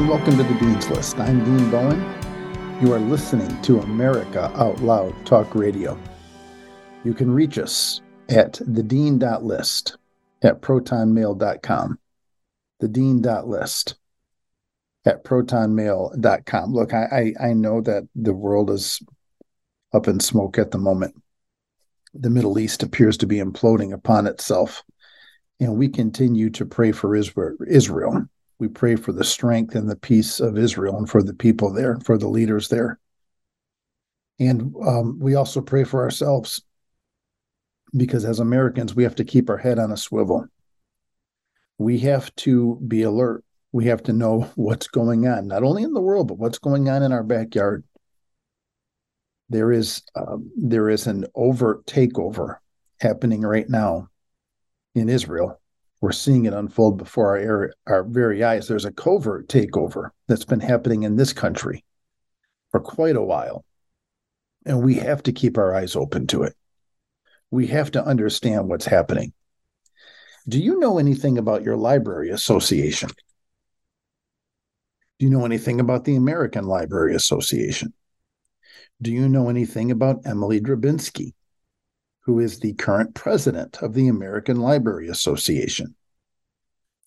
And welcome to the Dean's List. I'm Dean Bowen. You are listening to America Out Loud Talk Radio. You can reach us at thedean.list at protonmail.com. Thedean.list at protonmail.com. Look, I, I, I know that the world is up in smoke at the moment. The Middle East appears to be imploding upon itself. And we continue to pray for Israel. We pray for the strength and the peace of Israel and for the people there, and for the leaders there. And um, we also pray for ourselves because as Americans, we have to keep our head on a swivel. We have to be alert. We have to know what's going on, not only in the world, but what's going on in our backyard. There is um, there is an overt takeover happening right now in Israel. We're seeing it unfold before our our very eyes. There's a covert takeover that's been happening in this country for quite a while, and we have to keep our eyes open to it we have to understand what's happening. Do you know anything about your library association? Do you know anything about the American Library Association? Do you know anything about Emily Drabinski, who is the current president of the American Library Association?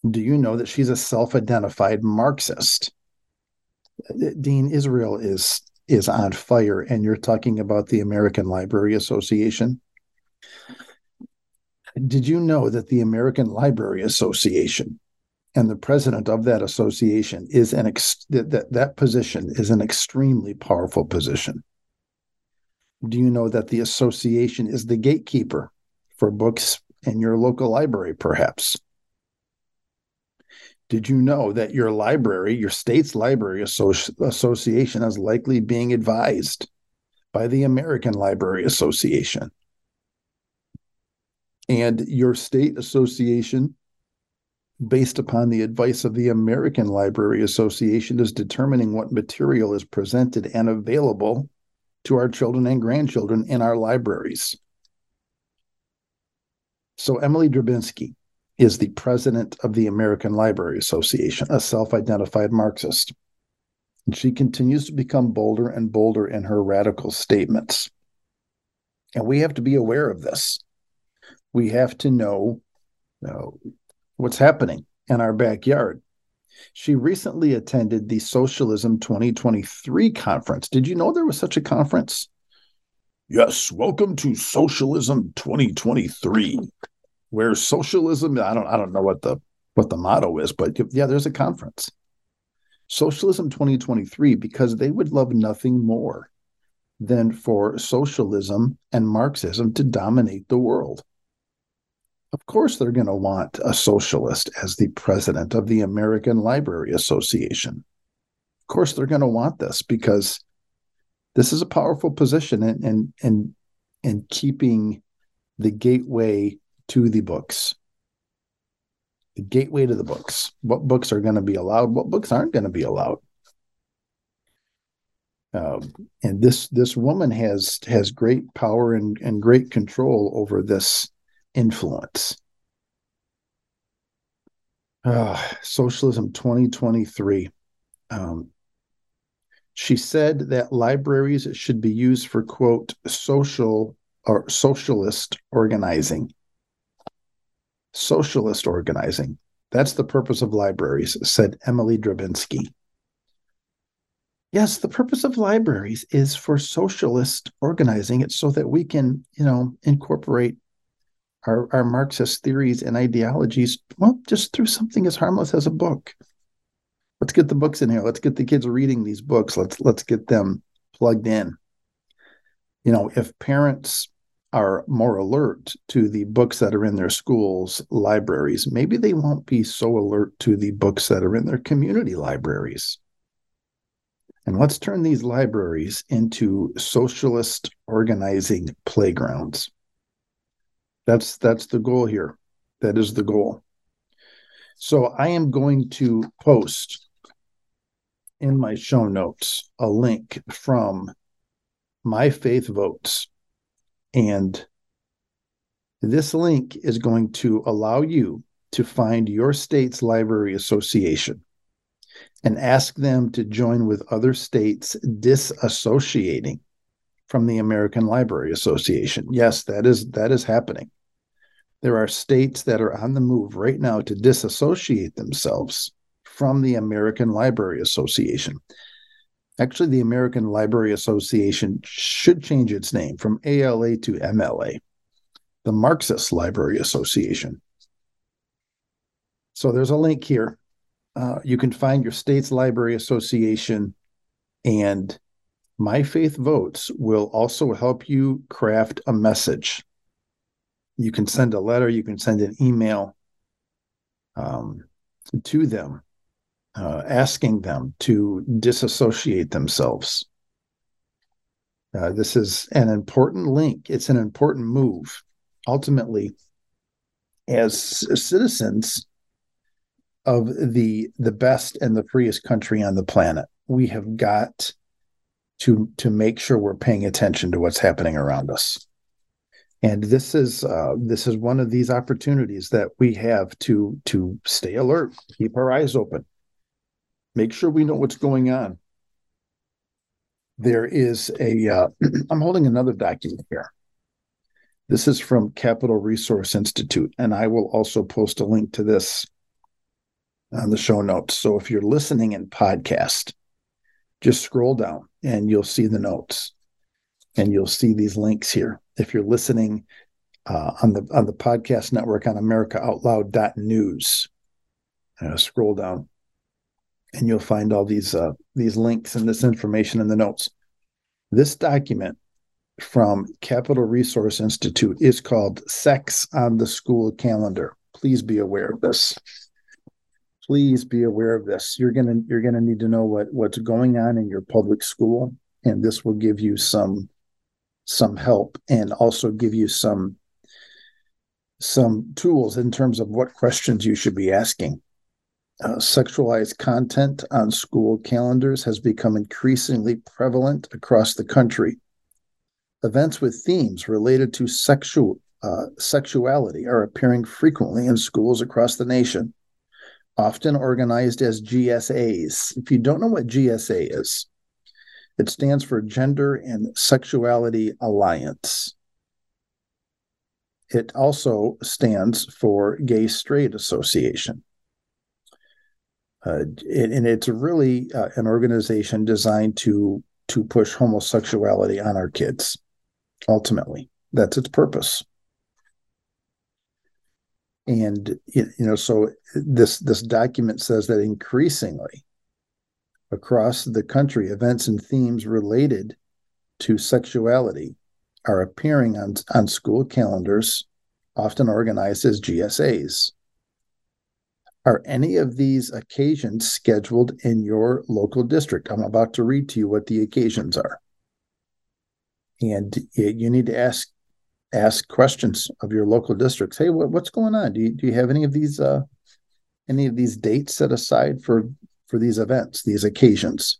Do you know that she's a self identified Marxist? Uh, Dean Israel is is on fire and you're talking about the American Library Association did you know that the American Library Association and the president of that association is an ex- that that position is an extremely powerful position? Do you know that the association is the gatekeeper for books in your local library, perhaps? Did you know that your library, your state's library association, is likely being advised by the American Library Association? and your state association based upon the advice of the American Library Association is determining what material is presented and available to our children and grandchildren in our libraries. So Emily Drabinski is the president of the American Library Association, a self-identified Marxist. And she continues to become bolder and bolder in her radical statements. And we have to be aware of this we have to know uh, what's happening in our backyard. She recently attended the Socialism 2023 conference. Did you know there was such a conference? Yes, welcome to Socialism 2023. Where socialism, I don't I don't know what the what the motto is, but yeah, there's a conference. Socialism 2023 because they would love nothing more than for socialism and Marxism to dominate the world. Of course, they're going to want a socialist as the president of the American Library Association. Of course, they're going to want this because this is a powerful position in, in, in, in keeping the gateway to the books. The gateway to the books. What books are going to be allowed? What books aren't going to be allowed? Um, and this this woman has has great power and, and great control over this influence. Uh, Socialism 2023. Um, she said that libraries should be used for, quote, social or socialist organizing. Socialist organizing. That's the purpose of libraries, said Emily Drabinski. Yes, the purpose of libraries is for socialist organizing. It's so that we can, you know, incorporate our, our Marxist theories and ideologies, well, just through something as harmless as a book. Let's get the books in here. Let's get the kids reading these books. Let's let's get them plugged in. You know, if parents are more alert to the books that are in their schools libraries, maybe they won't be so alert to the books that are in their community libraries. And let's turn these libraries into socialist organizing playgrounds. That's that's the goal here. That is the goal. So I am going to post in my show notes a link from My Faith Votes. And this link is going to allow you to find your state's library association. and ask them to join with other states disassociating from the American Library Association. Yes, that is that is happening. There are states that are on the move right now to disassociate themselves from the American Library Association. Actually, the American Library Association should change its name from ALA to MLA, the Marxist Library Association. So there's a link here. Uh, you can find your state's library association, and My Faith Votes will also help you craft a message you can send a letter, you can send an email um, to them, uh, asking them to disassociate themselves. Uh, this is an important link. It's an important move. Ultimately, as citizens of the the best and the freest country on the planet, we have got to to make sure we're paying attention to what's happening around us. And this is uh, this is one of these opportunities that we have to to stay alert keep our eyes open make sure we know what's going on. There is a uh, i'm holding another document here. This is from Capitol Resource Institute and i will also post a link to this on the show notes. So if you're listening in podcast just scroll down and you'll see the notes and you'll see these links here if you're listening uh, on the on the podcast network on AmericaOutloud.news. Uh, scroll down, and you'll find all these uh, these links and this information in the notes. This document from Capitol Resource Institute is called "Sex on the School Calendar." Please be aware of this. Please be aware of this. You're gonna you're gonna need to know what what's going on in your public school, and this will give you some some help and also give you some some tools in terms of what questions you should be asking. Uh, sexualized content on school calendars has become increasingly prevalent across the country. Events with themes related to sexual uh, sexuality are appearing frequently in schools across the nation, often organized as GSAs. If you don't know what GSA is, it stands for Gender and Sexuality Alliance. It also stands for Gay Straight Association. Uh, and it's really uh, an organization designed to to push homosexuality on our kids. Ultimately, that's its purpose. And you know, so this this document says that increasingly, across the country, events and themes related to sexuality are appearing on, on school calendars, often organized as GSAs. Are any of these occasions scheduled in your local district? I'm about to read to you what the occasions are. And you need to ask ask questions of your local districts. Hey, what, what's going on? Do you, do you have any of these uh, any of these dates set aside for for these events, these occasions.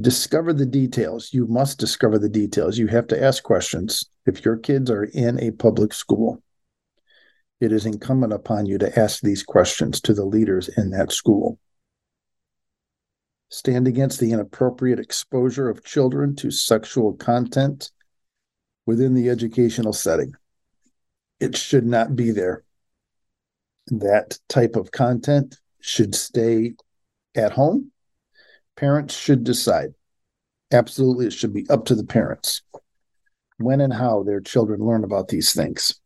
Discover the details. You must discover the details. You have to ask questions. If your kids are in a public school, it is incumbent upon you to ask these questions to the leaders in that school. Stand against the inappropriate exposure of children to sexual content within the educational setting. It should not be there. That type of content should stay at home. Parents should decide. Absolutely, it should be up to the parents when and how their children learn about these things.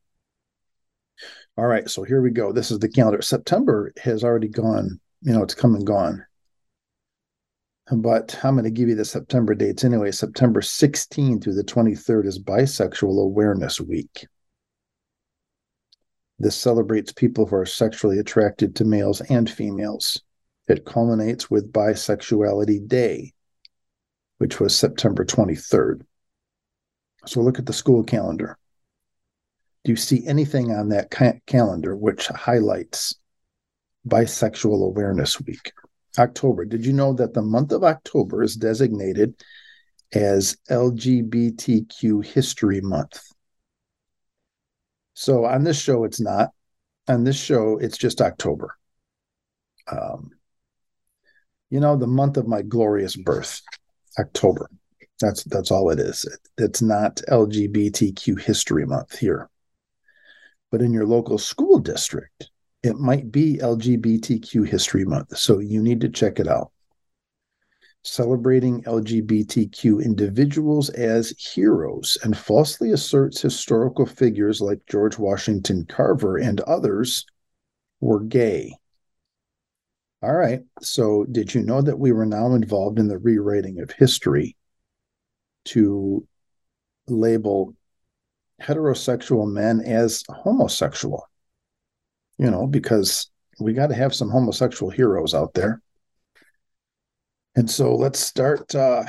All right, so here we go. This is the calendar. September has already gone, you know, it's come and gone. But I'm going to give you the September dates anyway. September 16 through the 23rd is Bisexual Awareness Week. This celebrates people who are sexually attracted to males and females. It culminates with Bisexuality Day, which was September 23rd. So look at the school calendar. Do you see anything on that ca- calendar which highlights Bisexual Awareness Week? October. Did you know that the month of October is designated as LGBTQ History Month? So on this show, it's not. On this show, it's just October. Um, you know, the month of my glorious birth, October. That's that's all it is. It, it's not LGBTQ History Month here. But in your local school district, it might be LGBTQ History Month. So you need to check it out. Celebrating LGBTQ individuals as heroes and falsely asserts historical figures like George Washington Carver and others were gay. All right. So, did you know that we were now involved in the rewriting of history to label heterosexual men as homosexual? You know, because we got to have some homosexual heroes out there. And so let's start, uh,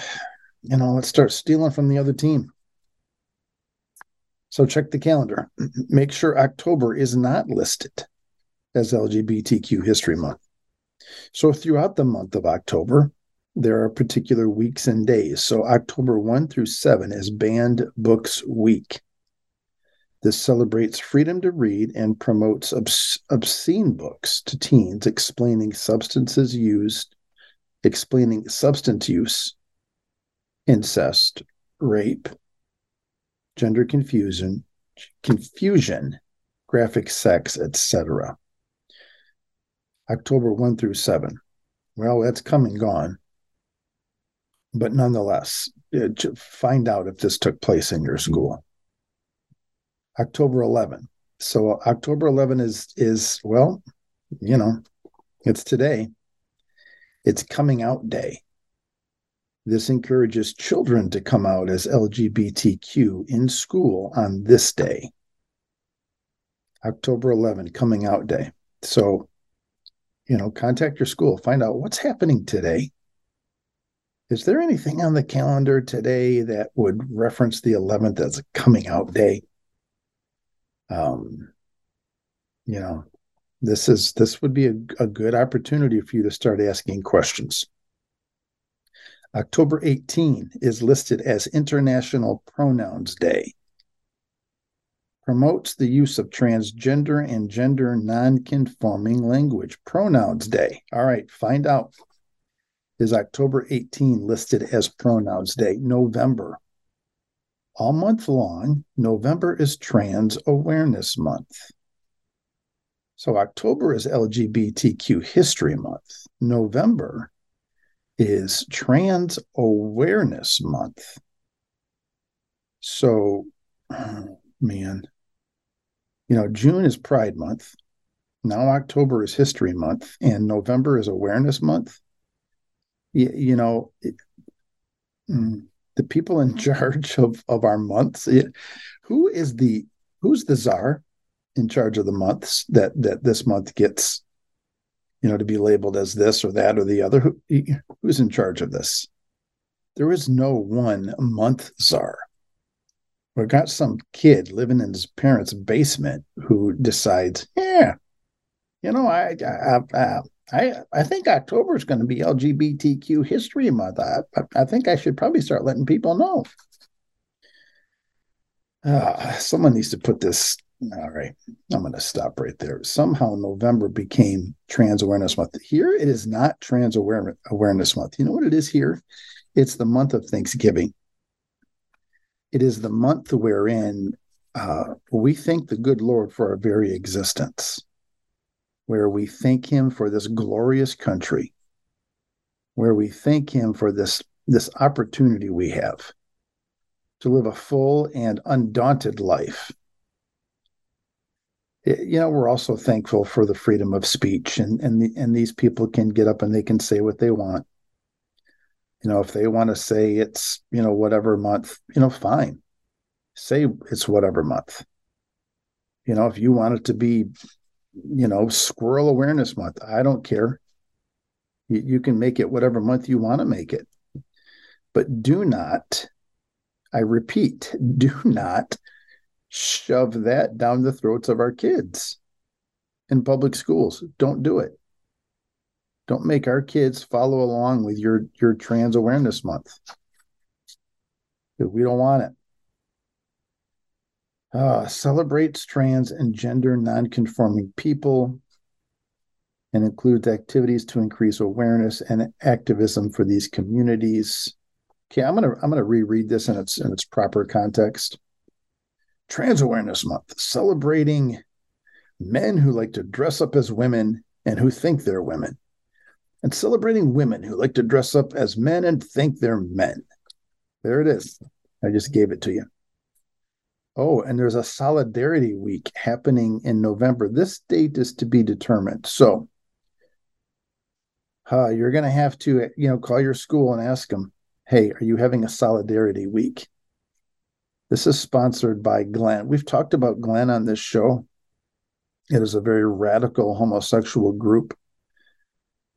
you know, let's start stealing from the other team. So check the calendar. Make sure October is not listed as LGBTQ History Month. So throughout the month of October, there are particular weeks and days. So October 1 through 7 is Banned Books Week. This celebrates freedom to read and promotes obs- obscene books to teens, explaining substances used, explaining substance use, incest, rape, gender confusion, confusion, graphic sex, etc. October 1 through 7. Well, that's come and gone. But nonetheless, uh, find out if this took place in your school. October 11. So October 11 is is well, you know, it's today. It's coming out day. This encourages children to come out as LGBTQ in school on this day. October 11, coming out day. So you know, contact your school, find out what's happening today. Is there anything on the calendar today that would reference the 11th as a coming out day? Um, you know, this is this would be a, a good opportunity for you to start asking questions. October 18 is listed as International Pronouns Day promotes the use of transgender and gender nonconforming language. Pronouns Day. All right, find out. Is October 18 listed as Pronouns Day? November. All month long, November is Trans Awareness Month. So October is LGBTQ History Month. November is Trans Awareness Month. So, man, you know, June is Pride Month. Now October is History Month, and November is Awareness Month. You, you know, it, mm, the people in charge of of our months. Who is the who's the czar in charge of the months that that this month gets? You know, to be labeled as this or that or the other. Who, who's in charge of this? There is no one month czar We've got some kid living in his parents' basement who decides, yeah, you know, I I I, I, I think October is going to be LGBTQ History Month. I, I think I should probably start letting people know. Uh, someone needs to put this. All right, I'm going to stop right there. Somehow November became Trans Awareness Month. Here it is not Trans Awareness Month. You know what it is here? It's the month of Thanksgiving it is the month wherein uh, we thank the good Lord for our very existence, where we thank Him for this glorious country, where we thank Him for this, this opportunity we have to live a full and undaunted life. You know, we're also thankful for the freedom of speech, and and the, and these people can get up and they can say what they want. You know if they want to say it's you know whatever month you know fine. Say it's whatever month. You know if you want it to be you know squirrel awareness month. I don't care. You, you can make it whatever month you want to make it. But do not i repeat do not shove that down the throats of our kids in public schools. Don't do it. Don't make our kids follow along with your your trans awareness month. We don't want it. Uh, celebrates trans and gender nonconforming people. and includes activities to increase awareness and activism for these communities. Okay, I'm gonna I'm gonna reread this in its in its proper context. Trans Awareness Month, celebrating men who like to dress up as women and who think they're women, and celebrating women who like to dress up as men and think they're men. There it is. I just gave it to you. Oh, and there's a Solidarity Week happening in November. This date is to be determined. So, uh, you're going to have to, you know, call your school and ask them, hey, are you having a Solidarity Week? This is sponsored by Glenn. We've talked about Glenn on this show. It is a very radical homosexual group.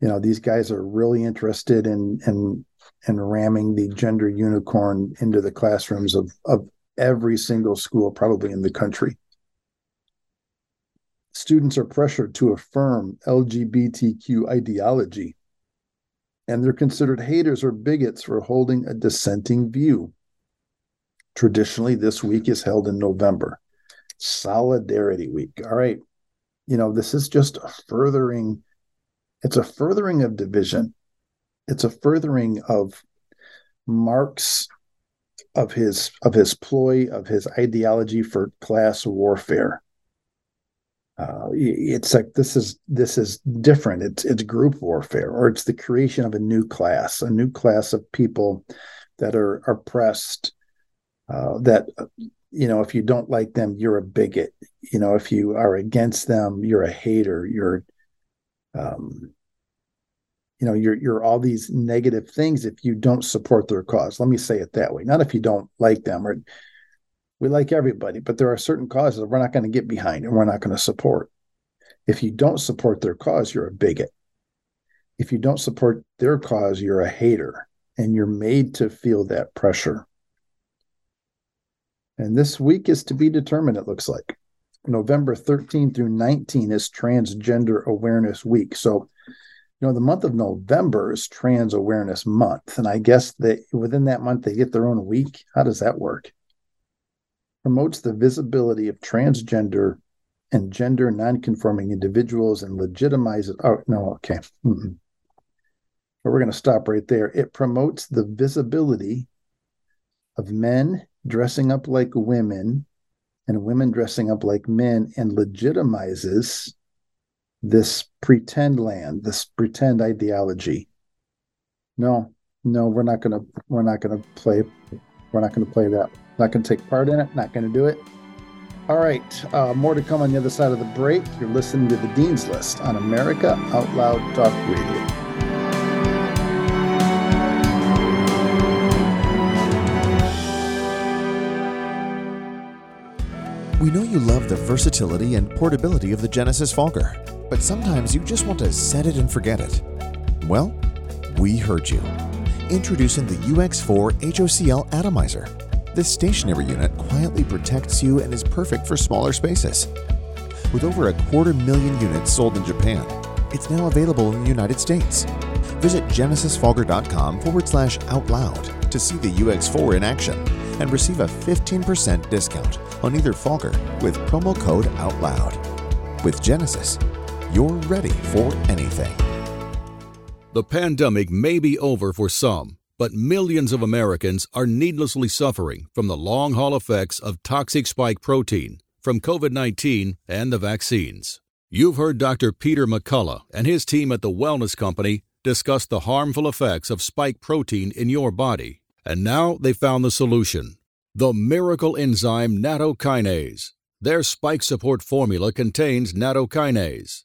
You know, these guys are really interested in in in ramming the gender unicorn into the classrooms of of every single school, probably in the country. Students are pressured to affirm LGBTQ ideology, and they're considered haters or bigots for holding a dissenting view. Traditionally, this week is held in November. Solidarity Week. All right. You know, this is just a furthering, it's a furthering of division. It's a furthering of Marx of his of his ploy of his ideology for class warfare. Uh, it's like this is this is different. It's it's group warfare, or it's the creation of a new class, a new class of people that are oppressed, uh, that you know if you don't like them you're a bigot you know if you are against them you're a hater you're um you know you're you're all these negative things if you don't support their cause. Let me say it that way. Not if you don't like them or we like everybody but there are certain causes we're not going to get behind and we're not going to support. If you don't support their cause you're a bigot. If you don't support their cause you're a hater and you're made to feel that pressure. And this week is to be determined, it looks like. November 13 through 19 is Transgender Awareness Week. So, you know, the month of November is Trans Awareness Month. And I guess that within that month, they get their own week. How does that work? Promotes the visibility of transgender and gender nonconforming individuals and legitimizes. Oh, no, okay. Mm-mm. But we're going to stop right there. It promotes the visibility of men dressing up like women and women dressing up like men and legitimizes this pretend land, this pretend ideology. No, no, we're not gonna we're not gonna play we're not gonna play that. Not gonna take part in it, not gonna do it. All right, uh, more to come on the other side of the break. You're listening to the Dean's List on America Out Loud Talk Radio. We know you love the versatility and portability of the Genesis Fogger, but sometimes you just want to set it and forget it. Well, we heard you. Introducing the UX4 HOCL Atomizer. This stationary unit quietly protects you and is perfect for smaller spaces. With over a quarter million units sold in Japan, it's now available in the United States. Visit genesisfogger.com forward slash out loud to see the UX4 in action and receive a 15% discount on either Fogger with promo code OUTLOUD. With Genesis, you're ready for anything. The pandemic may be over for some, but millions of Americans are needlessly suffering from the long haul effects of toxic spike protein from COVID 19 and the vaccines. You've heard Dr. Peter McCullough and his team at the Wellness Company discuss the harmful effects of spike protein in your body, and now they found the solution the miracle enzyme nattokinase. Their spike support formula contains nattokinase,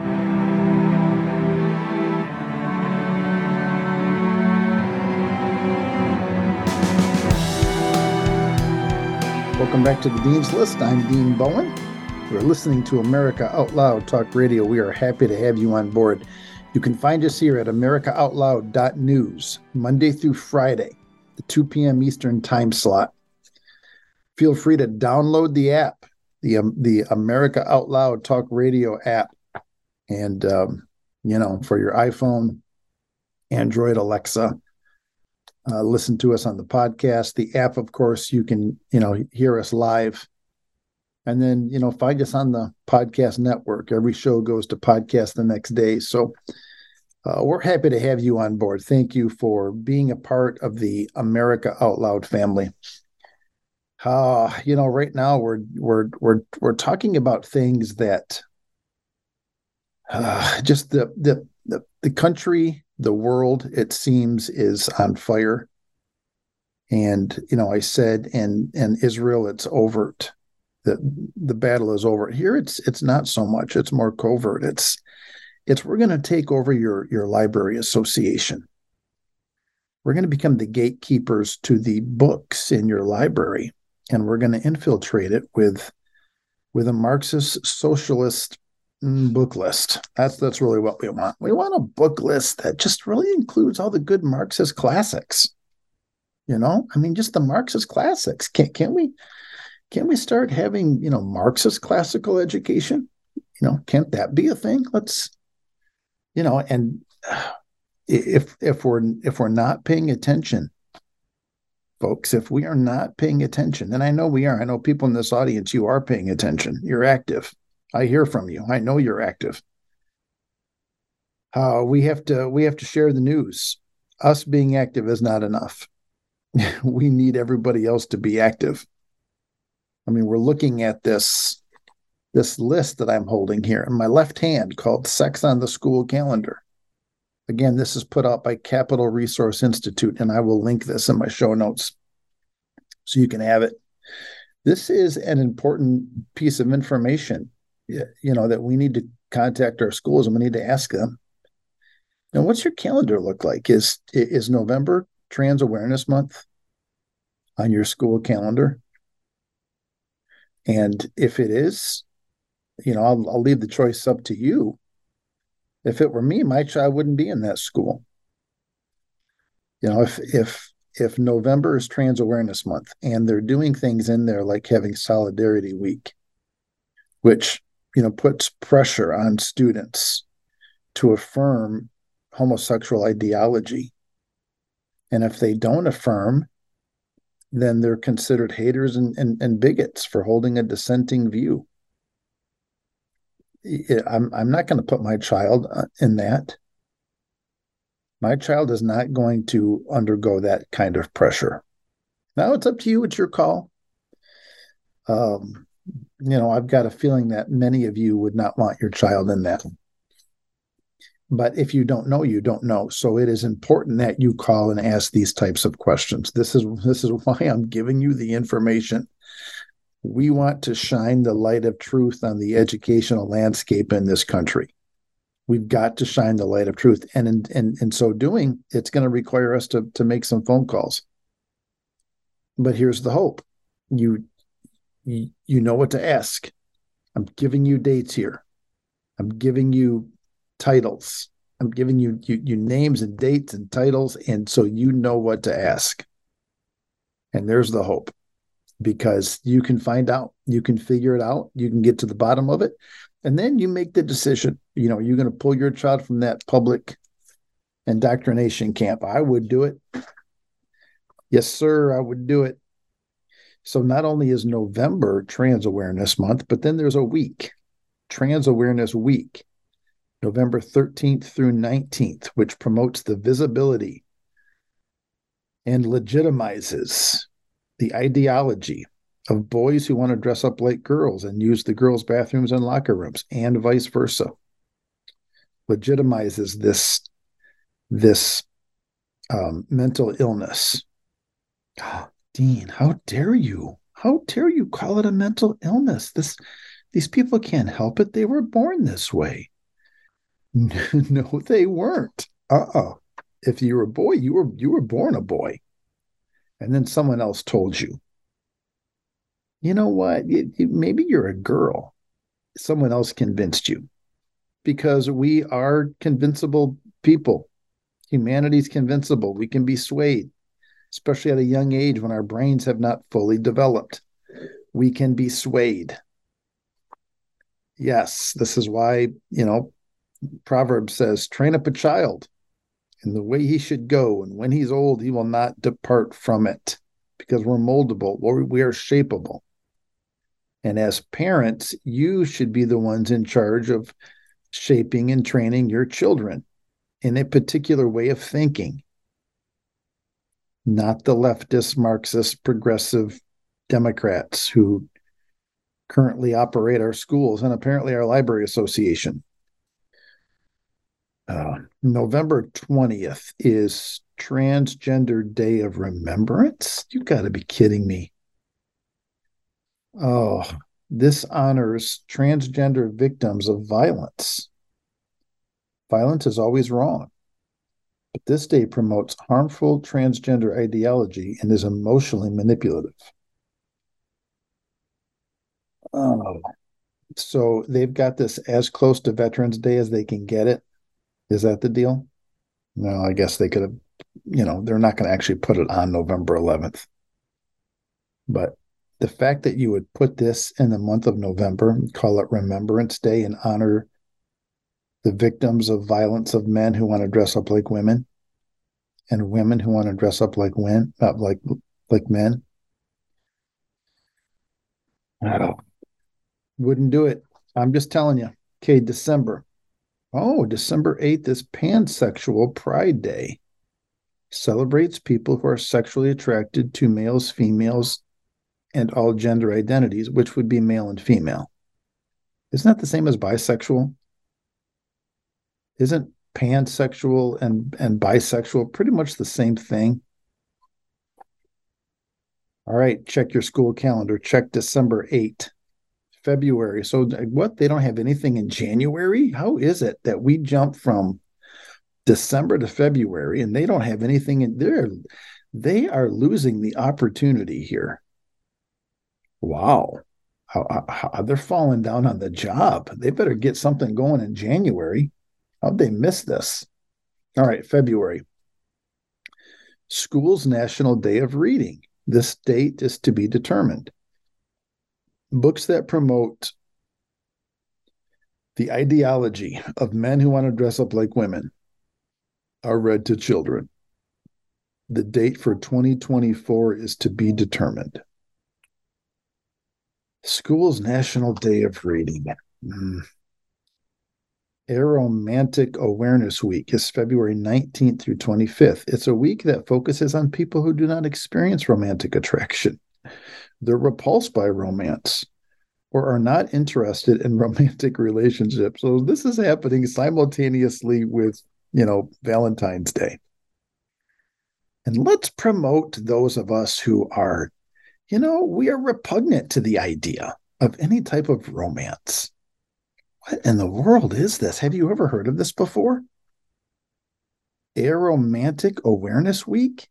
Welcome back to the Dean's List. I'm Dean Bowen. We're listening to America Out Loud Talk Radio. We are happy to have you on board. You can find us here at americaoutloud.news Monday through Friday, the 2 p.m. Eastern time slot. Feel free to download the app, the um, the America Out Loud Talk Radio app, and um, you know for your iPhone, Android, Alexa, uh, listen to us on the podcast. The app, of course, you can you know hear us live, and then you know find us on the podcast network. Every show goes to podcast the next day, so uh, we're happy to have you on board. Thank you for being a part of the America Out Loud family. Uh, you know, right now we're we're we're we're talking about things that uh, just the the the, the country the world it seems is on fire. And you know i said in in israel it's overt the the battle is over. Here it's it's not so much. It's more covert. It's it's we're going to take over your your library association. We're going to become the gatekeepers to the books in your library and we're going to infiltrate it with with a marxist socialist Mm, book list. That's that's really what we want. We want a book list that just really includes all the good Marxist classics. You know, I mean, just the Marxist classics. Can't can't we can't we start having you know Marxist classical education? You know, can't that be a thing? Let's, you know, and if if we're if we're not paying attention, folks, if we are not paying attention, and I know we are, I know people in this audience, you are paying attention. You're active I hear from you. I know you're active. Uh, we have to we have to share the news. Us being active is not enough. we need everybody else to be active. I mean, we're looking at this this list that I'm holding here in my left hand called Sex on the School Calendar. Again, this is put out by Capitol Resource Institute, and I will link this in my show notes so you can have it. This is an important piece of information you know that we need to contact our schools and we need to ask them. Now what's your calendar look like? Is is november trans awareness month on your school calendar? And if it is you know I'll, I'll leave the choice up to you. If it were me my child wouldn't be in that school. You know if if if november is trans awareness month and they're doing things in there like having solidarity week which you know puts pressure on students to affirm homosexual ideology. And if they don't affirm then they're considered haters and, and, and bigots for holding a dissenting view. I'm, I'm not going to put my child uh, in that. My child is not going to undergo that kind of pressure. Now it's up to you it's your call. Um, you know, I've got a feeling that many of you would not want your child in that. But if you don't know, you don't know. So it is important that you call and ask these types of questions. This is this is why I'm giving you the information. We want to shine the light of truth on the educational landscape in this country. We've got to shine the light of truth. And in, in, in so doing, it's going to require us to, to make some phone calls. But here's the hope. You you, you know what to ask. I'm giving you dates here. I'm giving you titles. I'm giving you, you you names and dates and titles, and so you know what to ask. And there's the hope, because you can find out, you can figure it out, you can get to the bottom of it, and then you make the decision. You know, you're going to pull your child from that public indoctrination camp. I would do it. Yes, sir, I would do it. So not only is November Trans Awareness Month, but then there's a week, Trans Awareness Week, November 13th through 19th, which promotes the visibility and legitimizes the ideology of boys who want to dress up like girls and use the girls' bathrooms and locker rooms, and vice versa. Legitimizes this this um, mental illness. Dean, how dare you? How dare you call it a mental illness? This these people can't help it. They were born this way. no, they weren't. Uh-uh. If you were a boy, you were you were born a boy. And then someone else told you. You know what? It, it, maybe you're a girl. Someone else convinced you. Because we are convincible people. Humanity's convincible. We can be swayed, especially at a young age when our brains have not fully developed. We can be swayed. Yes, this is why, you know, Proverbs says, train up a child in the way he should go, and when he's old, he will not depart from it because we're moldable, we are shapeable. And as parents, you should be the ones in charge of shaping and training your children in a particular way of thinking, not the leftist, Marxist, progressive Democrats who currently operate our schools and apparently our library association. Uh, November 20th is Transgender Day of Remembrance. You got to be kidding me. Oh, this honors transgender victims of violence. Violence is always wrong, but this day promotes harmful transgender ideology and is emotionally manipulative. Oh, so they've got this as close to Veterans Day as they can get it. Is that the deal? No, I guess they could have, you know, they're not going to actually put it on November 11th. But the fact that you would put this in the month of November, call it Remembrance Day, and honor the victims of violence of men who want to dress up like women and women who want to dress up like men, not uh, like like men. Oh, wouldn't do it. I'm just telling you. Okay, December. Oh, December 8th is Pansexual Pride Day. Celebrates people who are sexually attracted to males, females, and all gender identities, which would be male and female. Isn't that the same as bisexual? Isn't pansexual and, and bisexual pretty much the same thing? All right, check your school calendar. Check December 8th. February. So uh, what? They don't have anything in January? How is it that we jump from December to February and they don't have anything in there? They are losing the opportunity here. Wow. How, how, they're falling down on the job. They better get something going in January. How'd they miss this? All right, February. School's National Day of Reading. This date is to be determined books that promote the ideology of men who want to dress up like women are read to children. The date for 2024 is to be determined. School's National Day of Reading. Mm. Aromantic Awareness Week is February 19th through 25th. It's a week that focuses on people who do not experience romantic attraction they're repulsed by romance or are not interested in romantic relationships. So this is happening simultaneously with, you know, Valentine's Day. And let's promote those of us who are, you know, we are repugnant to the idea of any type of romance. What in the world is this? Have you ever heard of this before? Aromantic Awareness Week?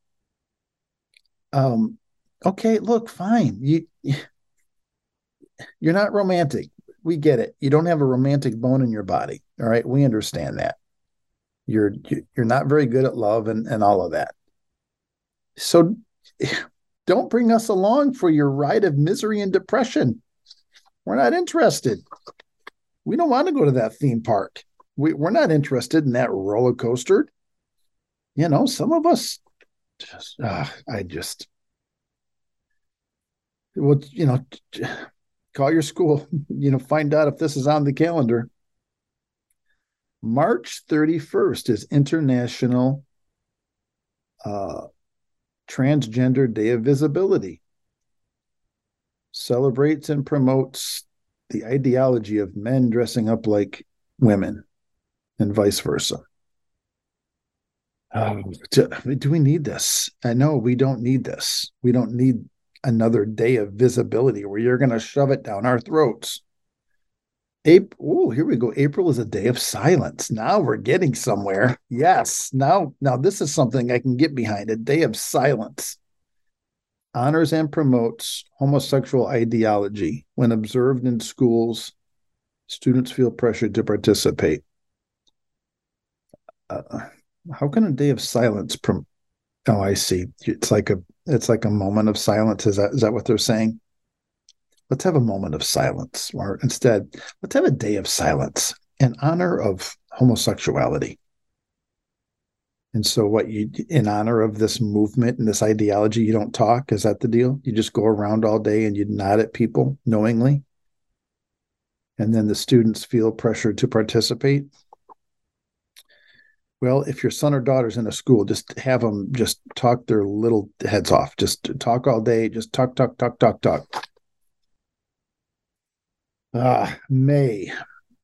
Um, okay, look, fine. You you're not romantic. We get it. You don't have a romantic bone in your body. All right, we understand that. You're you're not very good at love and and all of that. So don't bring us along for your ride of misery and depression. We're not interested. We don't want to go to that theme park. We, we're not interested in that roller coaster. You know, some of us just, uh, I just, well, you know, call your school, you know, find out if this is on the calendar. March 31st is International uh, Transgender Day of Visibility. Celebrates and promotes the ideology of men dressing up like women and vice versa. Um, do we need this? I know we don't need this. We don't need another day of visibility where you're going to shove it down our throats. April, oh, here we go. April is a day of silence. Now we're getting somewhere. Yes. Now, now this is something I can get behind. A day of silence honors and promotes homosexual ideology. When observed in schools, students feel pressured to participate. Uh, how can a day of silence prom- oh i see it's like a it's like a moment of silence is that is that what they're saying let's have a moment of silence or instead let's have a day of silence in honor of homosexuality and so what you in honor of this movement and this ideology you don't talk is that the deal you just go around all day and you nod at people knowingly and then the students feel pressured to participate well, if your son or daughter's in a school, just have them just talk their little heads off. Just talk all day. Just talk, talk, talk, talk, talk. Ah, May.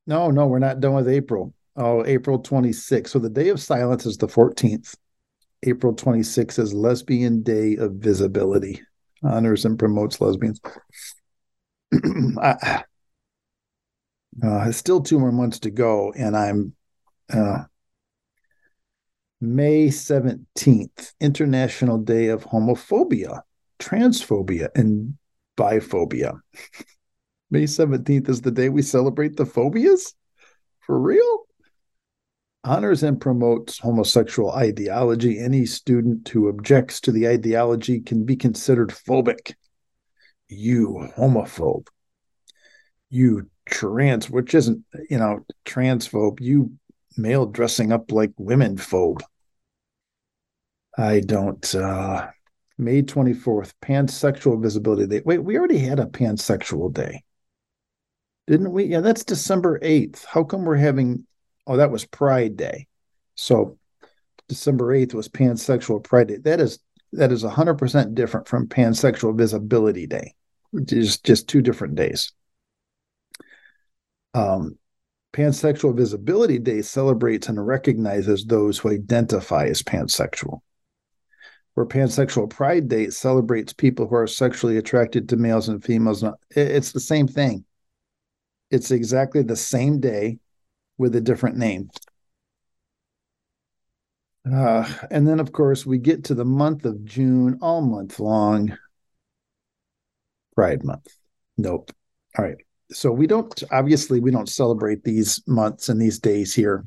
No, no, we're not done with April. Oh, April 26th. So the day of silence is the 14th. April 26th is Lesbian Day of Visibility. Honors and promotes lesbians. I, uh, still two more months to go, and I'm uh, May 17th, International Day of Homophobia, Transphobia, and Biphobia. May 17th is the day we celebrate the phobias? For real? Honors and promotes homosexual ideology. Any student who objects to the ideology can be considered phobic. You homophobe. You trans, which isn't, you know, transphobe. You male dressing up like women phobe. I don't. Uh, May 24th, pansexual visibility day. Wait, we already had a pansexual day. Didn't we? Yeah, that's December 8th. How come we're having, oh, that was Pride Day. So December 8th was pansexual Pride Day. That is that is 100% different from pansexual visibility day. Just just two different days. Um, Pansexual Visibility Day celebrates and recognizes those who identify as pansexual. Where Pansexual Pride Day celebrates people who are sexually attracted to males and females. It's the same thing. It's exactly the same day with a different name. Uh, and then, of course, we get to the month of June, all month long. Pride Month. Nope. All right so we don't obviously we don't celebrate these months and these days here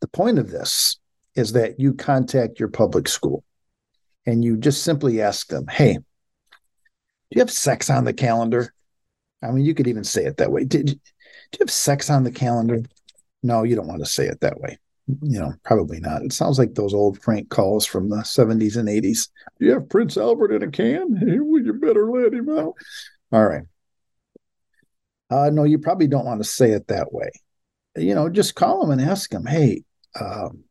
the point of this is that you contact your public school and you just simply ask them hey do you have sex on the calendar i mean you could even say it that way did, do you have sex on the calendar no you don't want to say it that way you know probably not it sounds like those old prank calls from the 70s and 80s do you have prince albert in a can well, you better let him out all right uh, no, you probably don't want to say it that way. You know, just call him and ask him, hey, um,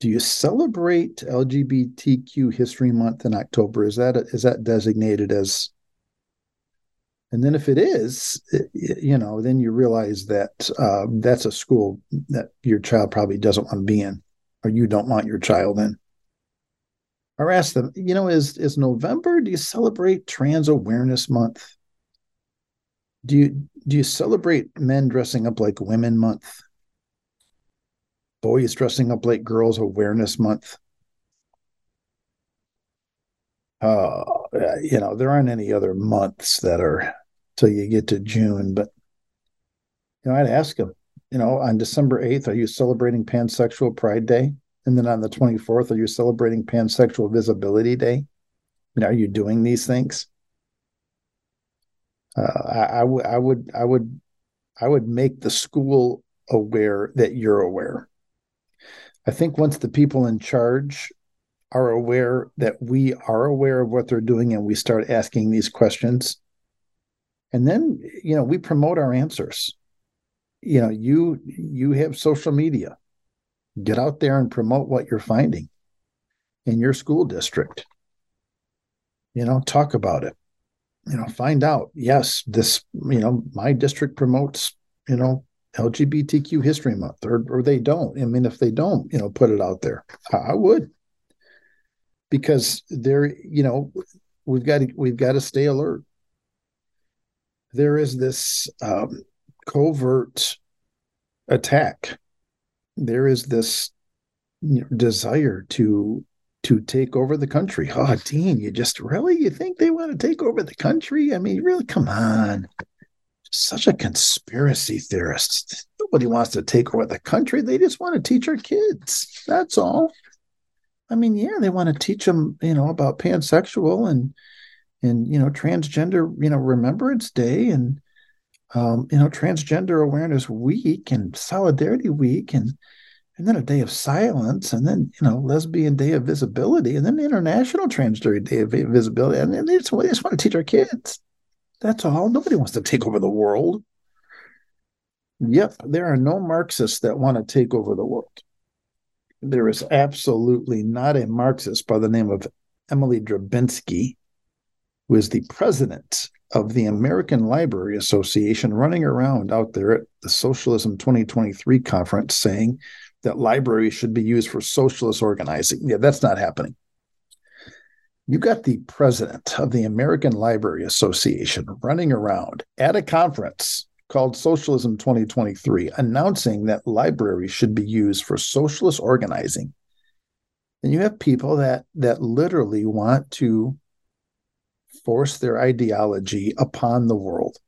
do you celebrate LGBTQ History Month in October? Is that is that designated as? And then if it is, you know, then you realize that uh, that's a school that your child probably doesn't want to be in, or you don't want your child in. Or ask them, you know, is is November? Do you celebrate Trans Awareness Month? do you do you celebrate men dressing up like women month boys dressing up like girls awareness month uh you know there aren't any other months that are till you get to june but you know i'd ask them you know on december 8th are you celebrating pansexual pride day? And then on the 24th are you celebrating pansexual visibility day? You know are you doing these things? Uh, I, would I would I would make the school aware that you're aware. I think once the people in charge are aware that we are aware of what they're doing and we start asking these questions, and then you know we promote our answers. You know, you you have social media. Get out there and promote what you're finding in your school district. You know, talk about it you know find out yes this you know my district promotes you know lgbtq history month or or they don't i mean if they don't you know put it out there i would because there you know we've got to we've got to stay alert. There is this um, covert attack. There is this you know, desire to to take over the country. Oh, Dean, you just really you think they want to take over the country? I mean, really, come on. Such a conspiracy theorist. Nobody wants to take over the country. They just want to teach our kids. That's all. I mean, yeah, they want to teach them, you know, about pansexual and and you know transgender, you know, Remembrance Day and um, you know Transgender Awareness Week and Solidarity Week and and then a day of silence, and then you know Lesbian Day of Visibility, and then International Transgender Day of Visibility, and, they, just, they just want to teach our kids. That's all. Nobody wants to take over the world. Yep, there are no Marxists that want to take over the world. There is absolutely not a Marxist by the name of Emily Drabinski, who is the president of the American Library Association, running around out there at the Socialism 2023 conference saying that libraries should be used for socialist organizing. Yeah, that's not happening. You got the president of the American Library Association running around at a conference called Socialism 2023, announcing that libraries should be used for socialist organizing. And you have people that that literally want to force their ideology upon the world.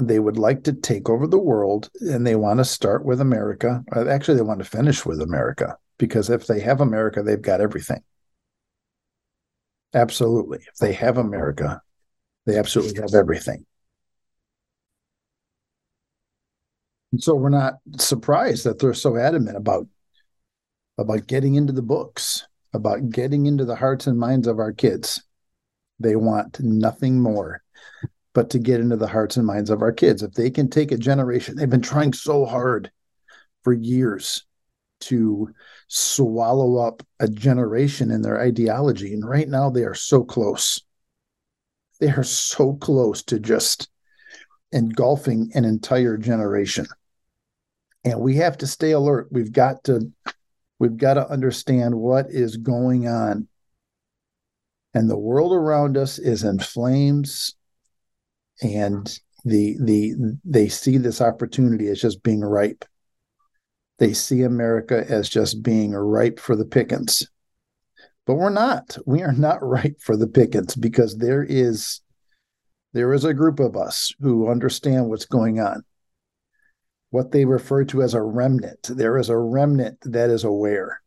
They would like to take over the world and they want to start with America. Uh, actually, they want to finish with America because if they have America, they've got everything. Absolutely. If they have America, they absolutely have everything. And so we're not surprised that they're so adamant about about getting into the books, about getting into the hearts and minds of our kids. They want nothing more but to get into the hearts and minds of our kids. If they can take a generation, they've been trying so hard for years to swallow up a generation in their ideology. And right now they are so close. They are so close to just engulfing an entire generation and we have to stay alert we've got to we've got to understand what is going on and the world around us is in flames. And the the they see this opportunity as just being ripe. They see america as just being ripe for the pickings. But we're not. We are not ripe for the pickings because there is there is a group of us who understand what's going on. What they refer to as a remnant. There is a remnant that is aware,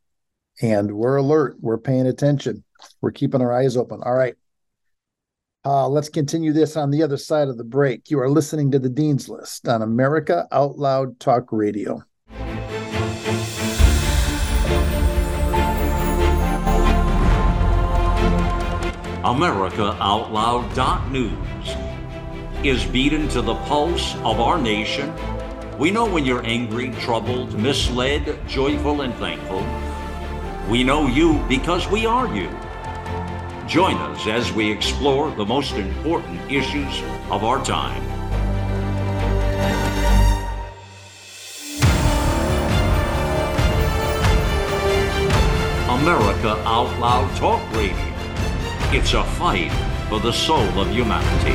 and we're alert. We're paying attention. We're keeping our eyes open. All right. Uh, let's continue this on the other side of the break. You are listening to the Dean's List on America Out Loud Talk Radio. America Out Loud News is beaten to the pulse of our nation we know when you're angry, troubled, misled, joyful, and thankful. We know you because we are you. Join us as we explore the most important issues of our time. America Out Loud Talk Radio. It's a fight for the soul of humanity.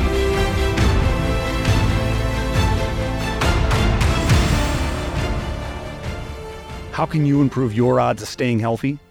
How can you improve your odds of staying healthy?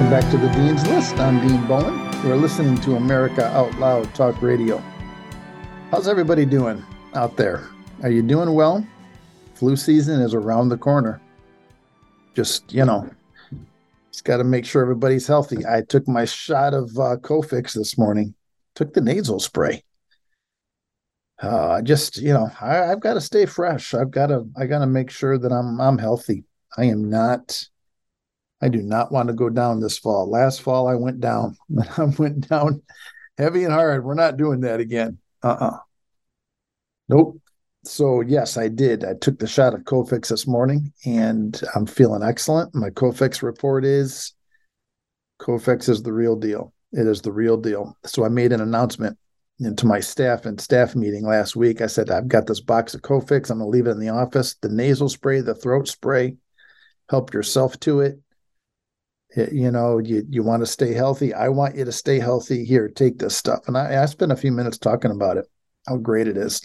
Welcome back to the Dean's List. I'm Dean Bowen. We're listening to America Out Loud Talk Radio. How's everybody doing out there? Are you doing well? Flu season is around the corner. Just, you know, just got to make sure everybody's healthy. I took my shot of uh, Cofix this morning, took the nasal spray. Uh, just, you know, I, I've got to stay fresh. I've got to, I got to make sure that I'm, I'm healthy. I am not I do not want to go down this fall. Last fall I went down. I went down heavy and hard. We're not doing that again. Uh-uh. Nope. So yes, I did. I took the shot of Cofix this morning and I'm feeling excellent. My Cofix report is Cofix is the real deal. It is the real deal. So I made an announcement to my staff and staff meeting last week. I said, I've got this box of Cofix. I'm going to leave it in the office. The nasal spray, the throat spray, help yourself to it you know you, you want to stay healthy i want you to stay healthy here take this stuff. And I, I spent a few minutes talking about it how great it is.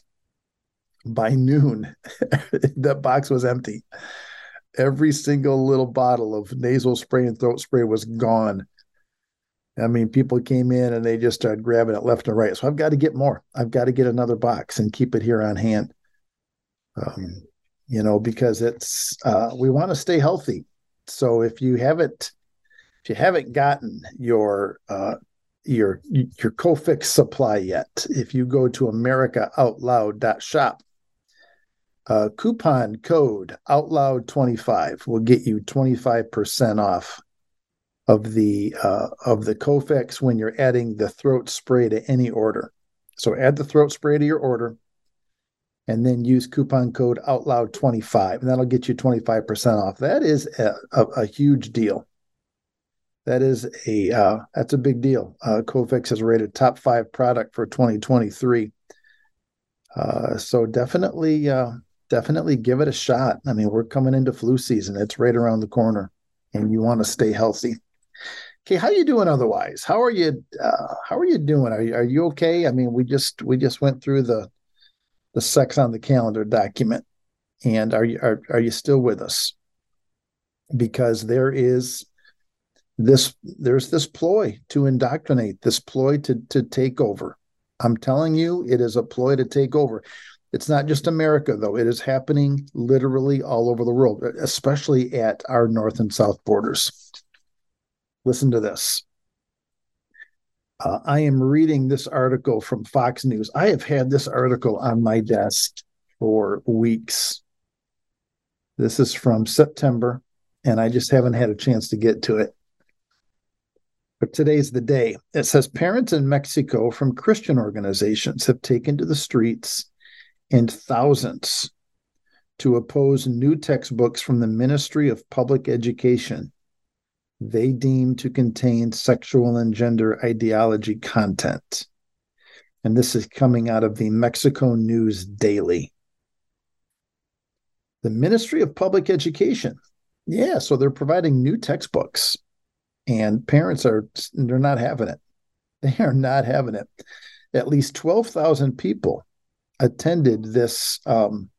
By noon that box was empty. Every single little bottle of nasal spray and throat spray was gone. I mean people came in and they just started grabbing it left and right. So i've got to get more. I've got to get another box and keep it here on hand. Um, you know because it's uh, we want to stay healthy. So if you haven't if you haven't gotten your uh, your your Cofix supply yet, if you go to AmericaOutloud.shop, uh, coupon code OutLoud25 will get you 25% off of the uh, of the Cofix when you're adding the throat spray to any order. So add the throat spray to your order, and then use coupon code OutLoud25, and that'll get you 25% off. That is a, a, a huge deal that is a uh, that's a big deal. Uh, Cofix is rated top five product for 2023. Uh, so definitely, uh, definitely give it a shot. I mean, we're coming into flu season; it's right around the corner, and you want to stay healthy. Okay, how you doing otherwise? How are you? Uh, how are you doing? Are you, are you okay? I mean, we just we just went through the the sex on the calendar document, and are you are are you still with us? Because there is this there's this ploy to indoctrinate this ploy to to take over. I'm telling you it is a ploy to take over. It's not just america though. It is happening literally all over the world especially at our north and south borders. Listen to this. Uh, i am reading this article from fox news. I have had this article on my desk for weeks. This is from september and i just haven't had a chance to get to it but today's the day. It says parents in Mexico from Christian organizations have taken to the streets in thousands to oppose new textbooks from the Ministry of Public Education they deem to contain sexual and gender ideology content. And this is coming out of the Mexico News Daily. The Ministry of Public Education. Yeah, so they're providing new textbooks and parents are they're not having it they are not having it at least 12,000 people attended this um,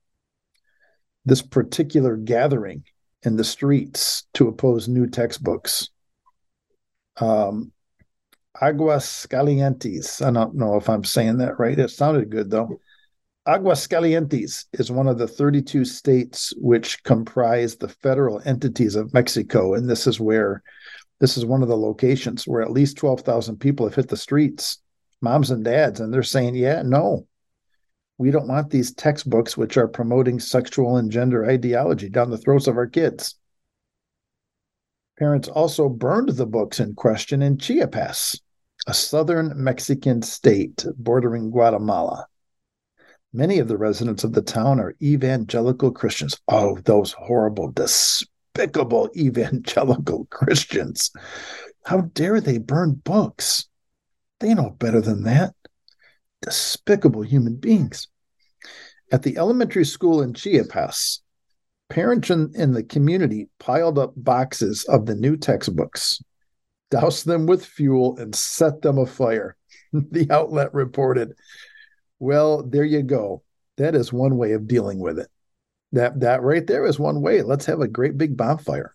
this particular gathering in the streets to oppose new textbooks um, Aguascalientes. I don't know if I'm saying that right. It sounded good though. Aguascalientes is one of the 32 states which comprise the federal entities of Mexico, and this is where this is one of the locations where at least 12,000 people have hit the streets, moms and dads, and they're saying, yeah, no, we don't want these textbooks which are promoting sexual and gender ideology down the throats of our kids. Parents also burned the books in question in Chiapas, a southern Mexican state bordering Guatemala. Many of the residents of the town are evangelical Christians. Oh, those horrible, despicable despicable evangelical Christians. How dare they burn books? They know better than that. Despicable human beings. At the elementary school in Chiapas, parents in, in the community piled up boxes of the new textbooks, doused them with fuel, and set them afire. the outlet reported. Well, there you go. That is one way of dealing with it. That that right there is one way. Let's have a great big bonfire.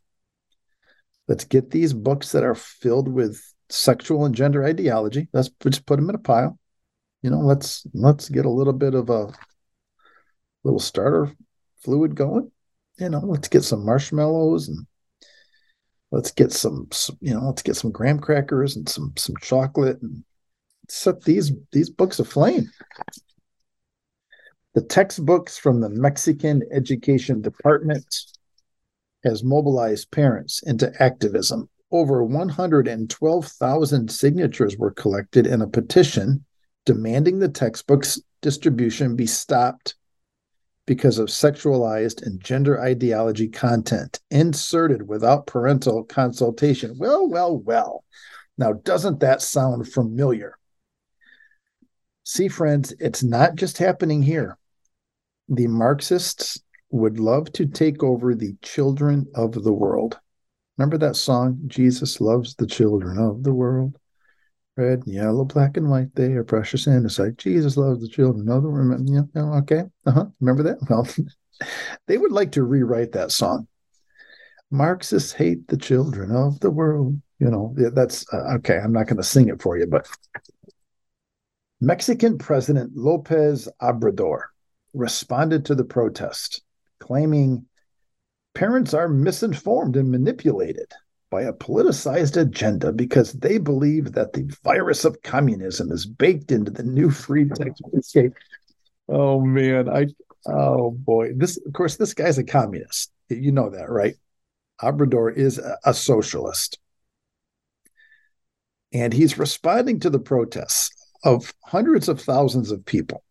Let's get these books that are filled with sexual and gender ideology. Let's just put them in a pile. You know, let's let's get a little bit of a little starter fluid going. You know, let's get some marshmallows and let's get some, some you know, let's get some graham crackers and some some chocolate and set these these books aflame. The textbooks from the Mexican Education Department has mobilized parents into activism. Over 112,000 signatures were collected in a petition demanding the textbooks distribution be stopped because of sexualized and gender ideology content inserted without parental consultation. Well, well, well. Now, doesn't that sound familiar? See, friends, it's not just happening here. The Marxists would love to take over the children of the world. Remember that song, Jesus Loves the Children of the World? Red, and yellow, black, and white, they are precious in His sight. Jesus loves the children of the world. Yeah, okay. Uh-huh. Remember that? Well, they would like to rewrite that song. Marxists hate the children of the world. You know, that's uh, okay. I'm not going to sing it for you, but Mexican President Lopez Obrador responded to the protest claiming parents are misinformed and manipulated by a politicized agenda because they believe that the virus of communism is baked into the new free textbook. Oh man, I oh boy. This of course this guy's a communist. You know that, right? Obrador is a, a socialist. And he's responding to the protests of hundreds of thousands of people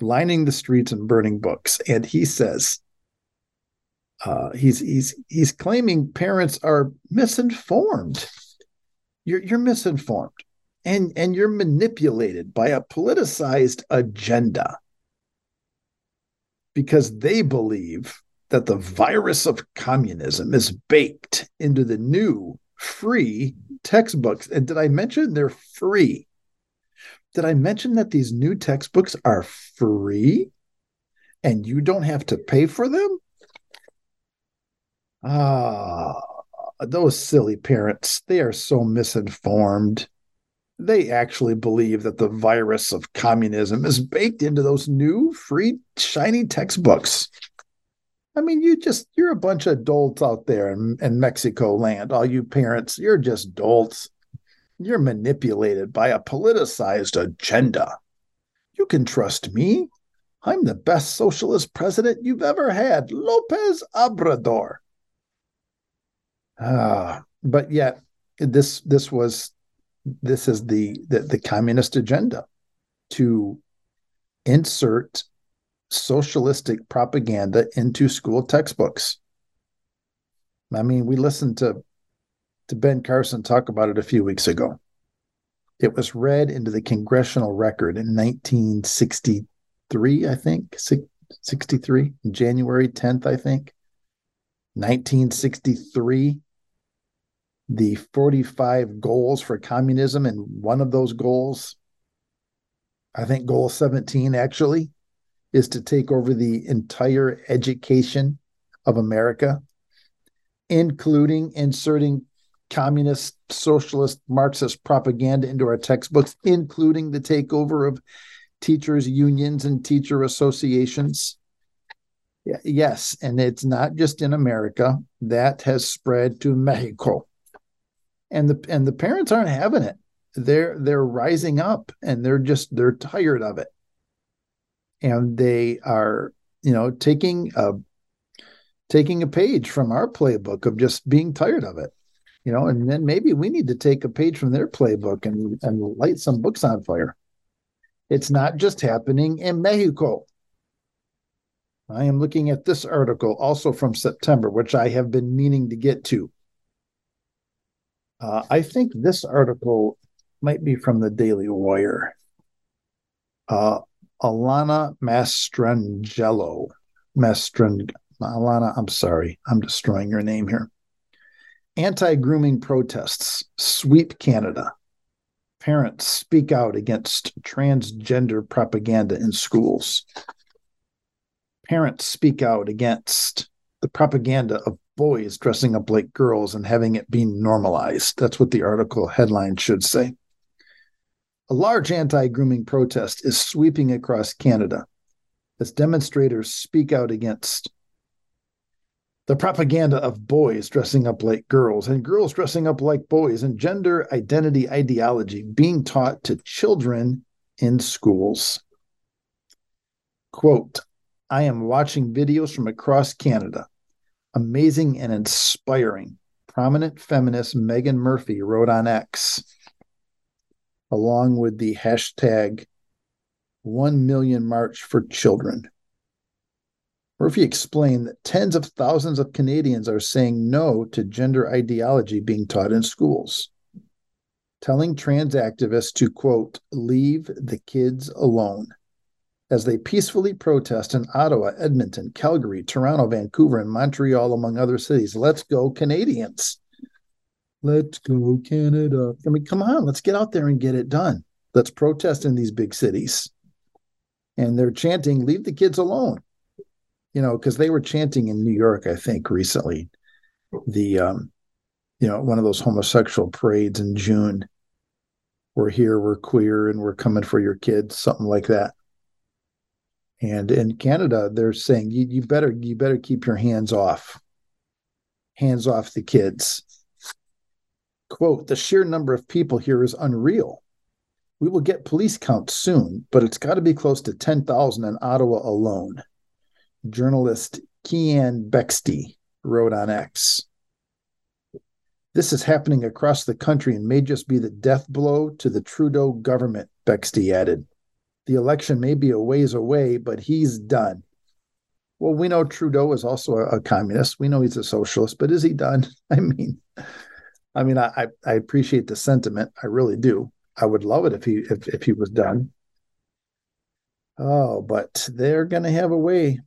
lining the streets and burning books. And he says, uh, he's he's he's claiming parents are misinformed. You're you're misinformed, and and you're manipulated by a politicized agenda because they believe that the virus of communism is baked into the new free textbooks. And did I mention they're free? Did I mention that these new textbooks are free and you don't have to pay for them? Ah, those silly parents, they are so misinformed. They actually believe that the virus of communism is baked into those new, free, shiny textbooks. I mean, you just, you're a bunch of dolts out there in, in Mexico land. All you parents, you're just dolts. You're manipulated by a politicized agenda. You can trust me. I'm the best socialist president you've ever had, Lopez Obrador. Ah, but yet this this was this is the, the the communist agenda to insert socialistic propaganda into school textbooks. I mean, we listened to to Ben Carson talk about it a few weeks ago. It was read into the congressional record in 1963, I think, 63, January 10th, I think. 1963, the 45 goals for communism, and one of those goals, I think goal 17 actually, is to take over the entire education of America, including inserting communist, socialist, Marxist propaganda into our textbooks, including the takeover of teachers' unions and teacher associations. Yes, and it's not just in America. That has spread to Mexico. And the and the parents aren't having it. They're they're rising up and they're just they're tired of it. And they are, you know, taking a taking a page from our playbook of just being tired of it. You know, and then maybe we need to take a page from their playbook and, and light some books on fire. It's not just happening in Mexico. I am looking at this article also from September, which I have been meaning to get to. Uh, I think this article might be from the Daily Wire. Uh, Alana Mastrangelo. Mastrang Alana, I'm sorry. I'm destroying your name here. Anti grooming protests sweep Canada. Parents speak out against transgender propaganda in schools parents speak out against the propaganda of boys dressing up like girls and having it be normalized. That's what the article headline should say. A large anti grooming protest is sweeping across Canada as demonstrators speak out against the propaganda of boys dressing up like girls and girls dressing up like boys and gender identity ideology being taught to children in schools. Quote, I am watching videos from across Canada. Amazing and inspiring. Prominent feminist Meghan Murphy wrote on X, along with the hashtag 1 million March for Children. Murphy explained that tens of thousands of Canadians are saying no to gender ideology being taught in schools, telling trans activists to, quote, leave the kids alone as they peacefully protest in Ottawa, Edmonton, Calgary, Toronto, Vancouver, and Montreal, among other cities. Let's go, Canadians. Let's go, Canada. I mean, come on, let's get out there and get it done. Let's protest in these big cities. And they're chanting, leave the kids alone you know, because they were chanting in New York, I think, recently, the, um, you know, one of those homosexual parades in June. We're here, we're queer, and we're coming for your kids, something like that. And in Canada, they're saying you, you better you better keep your hands off, hands off the kids. Quote: The sheer number of people here is unreal. We will get police counts soon, but it's got to be close to ten thousand in Ottawa alone journalist Keean Bexte wrote on X. This is happening across the country and may just be the death blow to the Trudeau government, Bexte added. The election may be a ways away, but he's done. Well, we know Trudeau is also a, a communist. We know he's a socialist, but is he done? I mean, I mean, I, I appreciate the sentiment. I really do. I would love it if he if, if he was done. Oh, but they're to have a way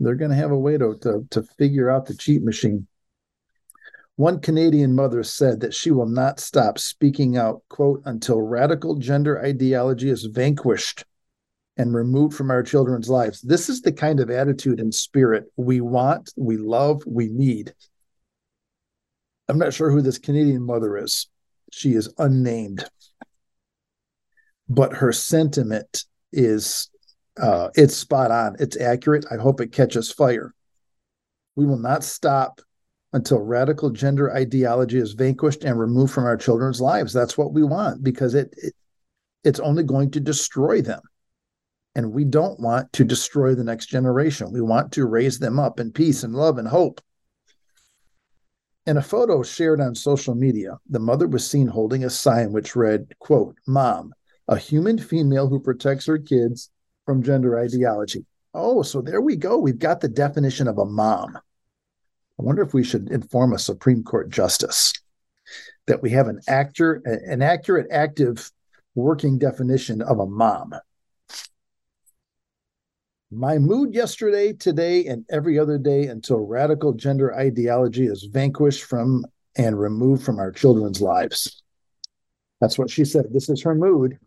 they're going to have a way to, to, to figure out the cheat machine. One Canadian mother said that she will not stop speaking out, quote, until radical gender ideology is vanquished and removed from our children's lives. This is the kind of attitude and spirit we want, we love, we need. I'm not sure who this Canadian mother is. She is unnamed. But her sentiment is uh, it's spot on. It's accurate. I hope it catches fire. We will not stop until radical gender ideology is vanquished and removed from our children's lives. That's what we want because it, it it's only going to destroy them. And we don't want to destroy the next generation. We want to raise them up in peace and love and hope. In a photo shared on social media, the mother was seen holding a sign which read, quote, Mom, a human female who protects her kids from gender ideology. Oh, so there we go. We've got the definition of a mom. I wonder if we should inform a Supreme Court justice that we have an actor, an accurate, active working definition of a mom. My mood yesterday, today, and every other day until radical gender ideology is vanquished from and removed from our children's lives. That's what she said. This is her mood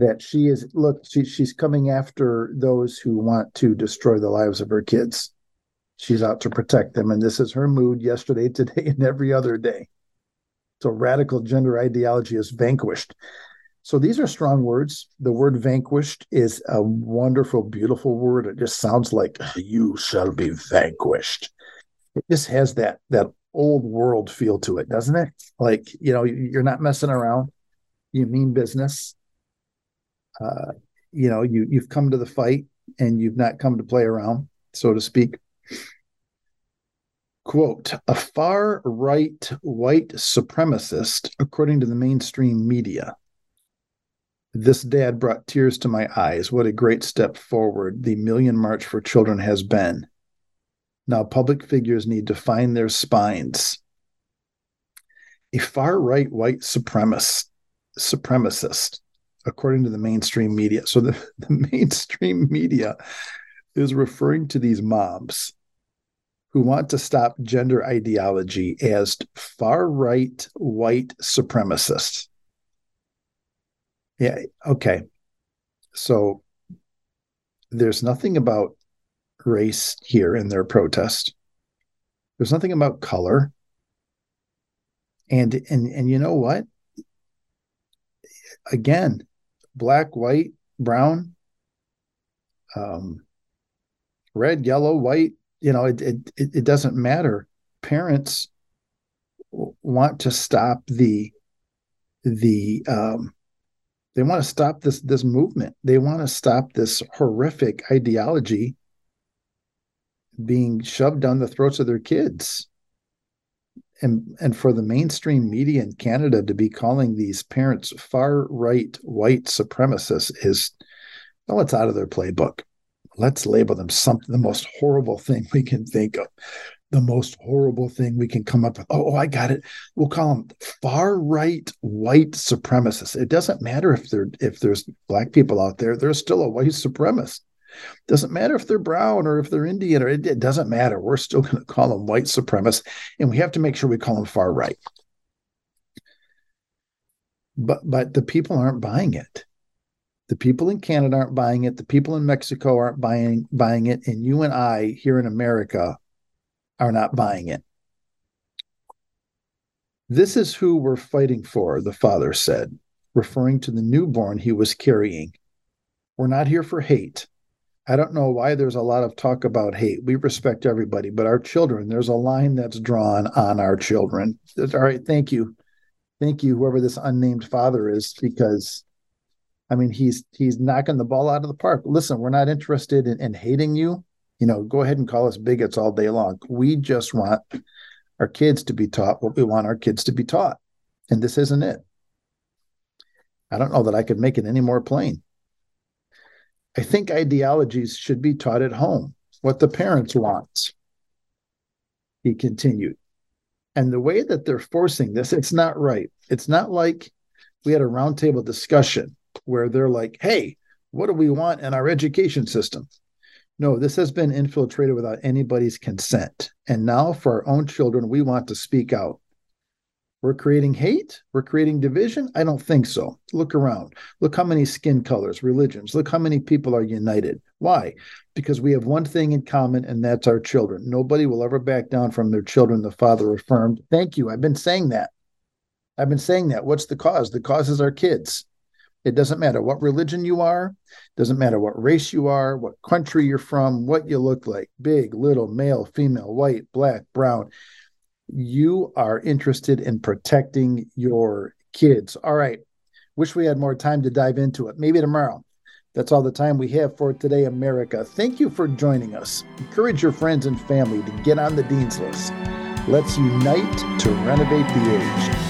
that she is look she, she's coming after those who want to destroy the lives of her kids. She's out to protect them and this is her mood yesterday today and every other day. So radical gender ideology is vanquished. So these are strong words. The word vanquished is a wonderful beautiful word. It just sounds like you shall be vanquished. It just has that that old world feel to it doesn't it? Like you know you're not messing around. You mean business uh, you know, you you've come to the fight and you've not come to play around, so to speak. Quote, a far right white supremacist, according to the mainstream media. This dad brought tears to my eyes. What a great step forward the Million March for Children has been. Now, public figures need to find their spines. A far right white supremacist, supremacist according to the mainstream media. So the, the mainstream media is referring to these mobs who want to stop gender ideology as far right white supremacists. Yeah, okay. So there's nothing about race here in their protest. There's nothing about color. And and and you know what? Again, black, white, brown, um, red, yellow, white, you know, it, it, it doesn't matter. Parents want to stop the, the, um, they want to stop this, this movement. They want to stop this horrific ideology being shoved down the throats of their kids. And, and for the mainstream media in Canada to be calling these parents far right white supremacists is well, it's out of their playbook. Let's label them something the most horrible thing we can think of. The most horrible thing we can come up with. Oh, oh I got it. We'll call them far right white supremacists. It doesn't matter if they're if there's black people out there, they're still a white supremacist. Doesn't matter if they're brown or if they're Indian or it, it doesn't matter. We're still going to call them white supremacists, and we have to make sure we call them far right. But but the people aren't buying it. The people in Canada aren't buying it. The people in Mexico aren't buying buying it, and you and I here in America are not buying it. This is who we're fighting for, the father said, referring to the newborn he was carrying. We're not here for hate. I don't know why there's a lot of talk about hate. We respect everybody, but our children, there's a line that's drawn on our children. All right, thank you. Thank you, whoever this unnamed father is, because I mean, he's he's knocking the ball out of the park. Listen, we're not interested in, in hating you. You know, go ahead and call us bigots all day long. We just want our kids to be taught what we want our kids to be taught. And this isn't it. I don't know that I could make it any more plain. I think ideologies should be taught at home, what the parents want. He continued. And the way that they're forcing this, it's not right. It's not like we had a roundtable discussion where they're like, hey, what do we want in our education system? No, this has been infiltrated without anybody's consent. And now for our own children, we want to speak out. We're creating hate? We're creating division? I don't think so. Look around. Look how many skin colors, religions. Look how many people are united. Why? Because we have one thing in common, and that's our children. Nobody will ever back down from their children, the Father affirmed. Thank you. I've been saying that. I've been saying that. What's the cause? The cause is our kids. It doesn't matter what religion you are, doesn't matter what race you are, what country you're from, what you look like big, little, male, female, white, black, brown. You are interested in protecting your kids. All right. Wish we had more time to dive into it. Maybe tomorrow. That's all the time we have for today, America. Thank you for joining us. Encourage your friends and family to get on the Dean's List. Let's unite to renovate the age.